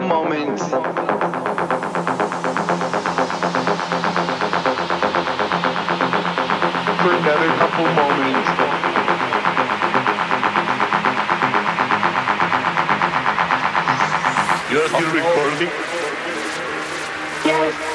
memorable moments. For another couple moments. You're still recording? Yes.